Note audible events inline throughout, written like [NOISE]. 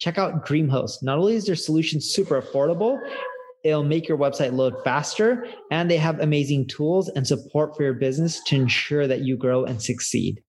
Check out DreamHost. Not only is their solution super affordable, it'll make your website load faster, and they have amazing tools and support for your business to ensure that you grow and succeed.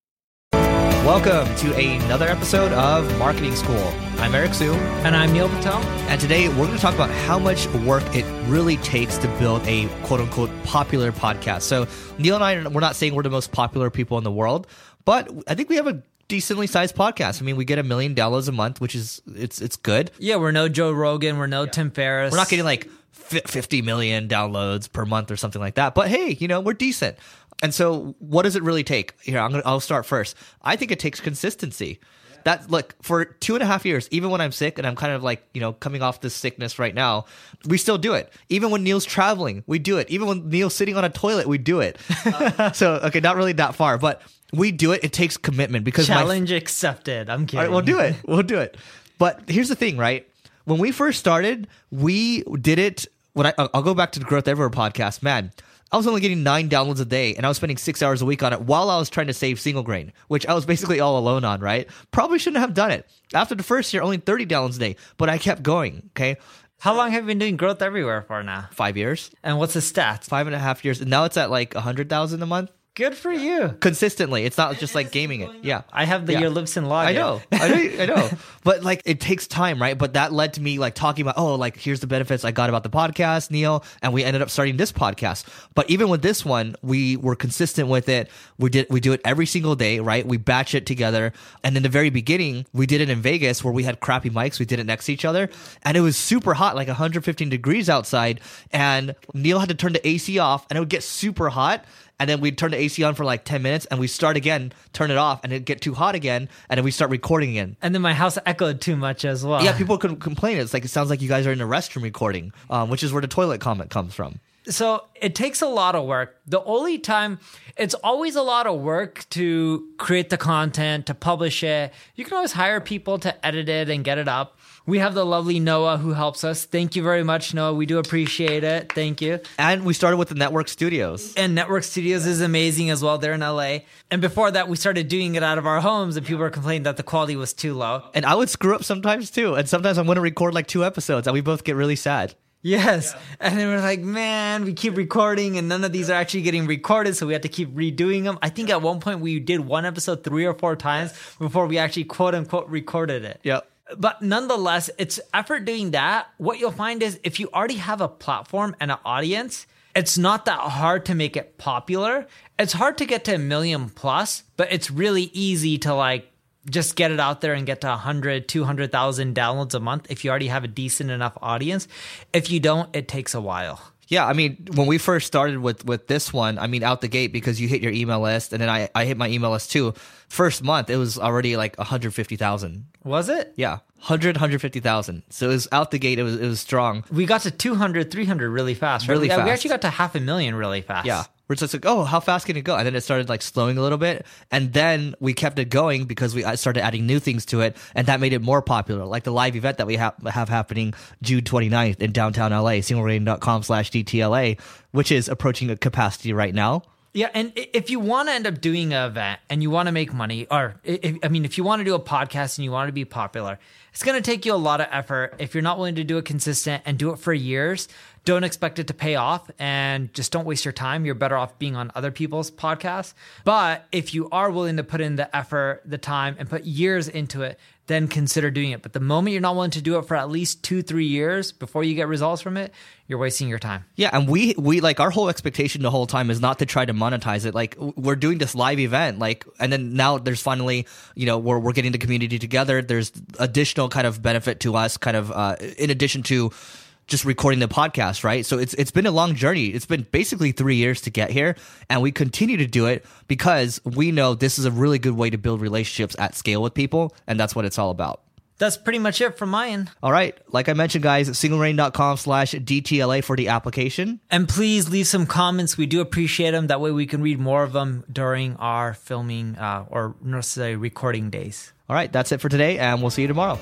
Welcome to another episode of Marketing School. I'm Eric Siu. And I'm Neil Patel. And today we're going to talk about how much work it really takes to build a quote unquote popular podcast. So, Neil and I, we're not saying we're the most popular people in the world, but I think we have a decently sized podcast. I mean, we get a million dollars a month, which is it's it's good. Yeah, we're no Joe Rogan, we're no yeah. Tim Ferriss. We're not getting like 50 million downloads per month or something like that. But hey, you know, we're decent. And so, what does it really take? Here, I'm gonna. I'll start first. I think it takes consistency. That look for two and a half years. Even when I'm sick and I'm kind of like you know coming off this sickness right now, we still do it. Even when Neil's traveling, we do it. Even when Neil's sitting on a toilet, we do it. [LAUGHS] so okay, not really that far, but we do it. It takes commitment because challenge my, accepted. I'm kidding. All right, we'll do it. We'll do it. But here's the thing, right? When we first started, we did it. When I, I'll go back to the Growth Everywhere podcast, man I was only getting nine downloads a day and I was spending six hours a week on it while I was trying to save single grain, which I was basically all alone on, right? Probably shouldn't have done it. After the first year, only 30 downloads a day, but I kept going, okay? How long have you been doing growth everywhere for now? Five years. And what's the stats? Five and a half years. And now it's at like a hundred thousand a month. Good for you. Consistently. It's not just like gaming it. Yeah. I have the yeah. Your Libsyn log. I know. [LAUGHS] I know. I know. But like it takes time, right? But that led to me like talking about, oh, like here's the benefits I got about the podcast, Neil. And we ended up starting this podcast. But even with this one, we were consistent with it. We did we do it every single day, right? We batch it together. And in the very beginning, we did it in Vegas where we had crappy mics. We did it next to each other. And it was super hot, like 115 degrees outside. And Neil had to turn the AC off and it would get super hot and then we'd turn the AC on for like 10 minutes and we start again, turn it off, and it'd get too hot again, and then we start recording again. And then my house echoed too much as well. Yeah, people could complain. It's like it sounds like you guys are in a restroom recording, um, which is where the toilet comment comes from. So it takes a lot of work. The only time it's always a lot of work to create the content, to publish it. You can always hire people to edit it and get it up. We have the lovely Noah who helps us. Thank you very much, Noah. We do appreciate it. Thank you. And we started with the Network Studios. And Network Studios is amazing as well. They're in LA. And before that, we started doing it out of our homes, and people were complaining that the quality was too low. And I would screw up sometimes too. And sometimes I'm going to record like two episodes, and we both get really sad. Yes. Yeah. And then we're like, man, we keep recording and none of these are actually getting recorded. So we have to keep redoing them. I think at one point we did one episode three or four times before we actually quote unquote recorded it. Yep but nonetheless, it's effort doing that. What you'll find is if you already have a platform and an audience, it's not that hard to make it popular. It's hard to get to a million plus, but it's really easy to like just get it out there and get to 100, 200,000 downloads a month if you already have a decent enough audience. If you don't, it takes a while. Yeah, I mean, when we first started with with this one, I mean, out the gate because you hit your email list, and then I I hit my email list too. First month, it was already like one hundred fifty thousand. Was it? Yeah, 100, 150,000. So it was out the gate. It was it was strong. We got to 200, 300 really fast. Right? Really yeah, fast. We actually got to half a million really fast. Yeah. We're just like, oh, how fast can it go? And then it started like slowing a little bit. And then we kept it going because we started adding new things to it. And that made it more popular. Like the live event that we ha- have happening June 29th in downtown LA, singlegrain.com slash DTLA, which is approaching a capacity right now. Yeah, and if you want to end up doing an event and you want to make money, or if, I mean, if you want to do a podcast and you want to be popular, it's going to take you a lot of effort. If you're not willing to do it consistent and do it for years, don't expect it to pay off and just don't waste your time. You're better off being on other people's podcasts. But if you are willing to put in the effort, the time, and put years into it, then consider doing it. But the moment you're not willing to do it for at least two, three years before you get results from it, you're wasting your time. Yeah, and we we like our whole expectation the whole time is not to try to monetize it. Like we're doing this live event, like, and then now there's finally, you know, we're we're getting the community together. There's additional kind of benefit to us, kind of uh, in addition to just recording the podcast, right? So it's it's been a long journey. It's been basically three years to get here, and we continue to do it because we know this is a really good way to build relationships at scale with people, and that's what it's all about. That's pretty much it from my end. All right. Like I mentioned, guys, singlegrain.com slash DTLA for the application. And please leave some comments. We do appreciate them. That way we can read more of them during our filming uh, or necessarily recording days. All right. That's it for today, and we'll see you tomorrow.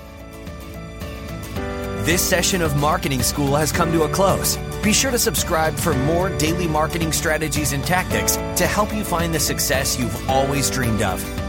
This session of Marketing School has come to a close. Be sure to subscribe for more daily marketing strategies and tactics to help you find the success you've always dreamed of.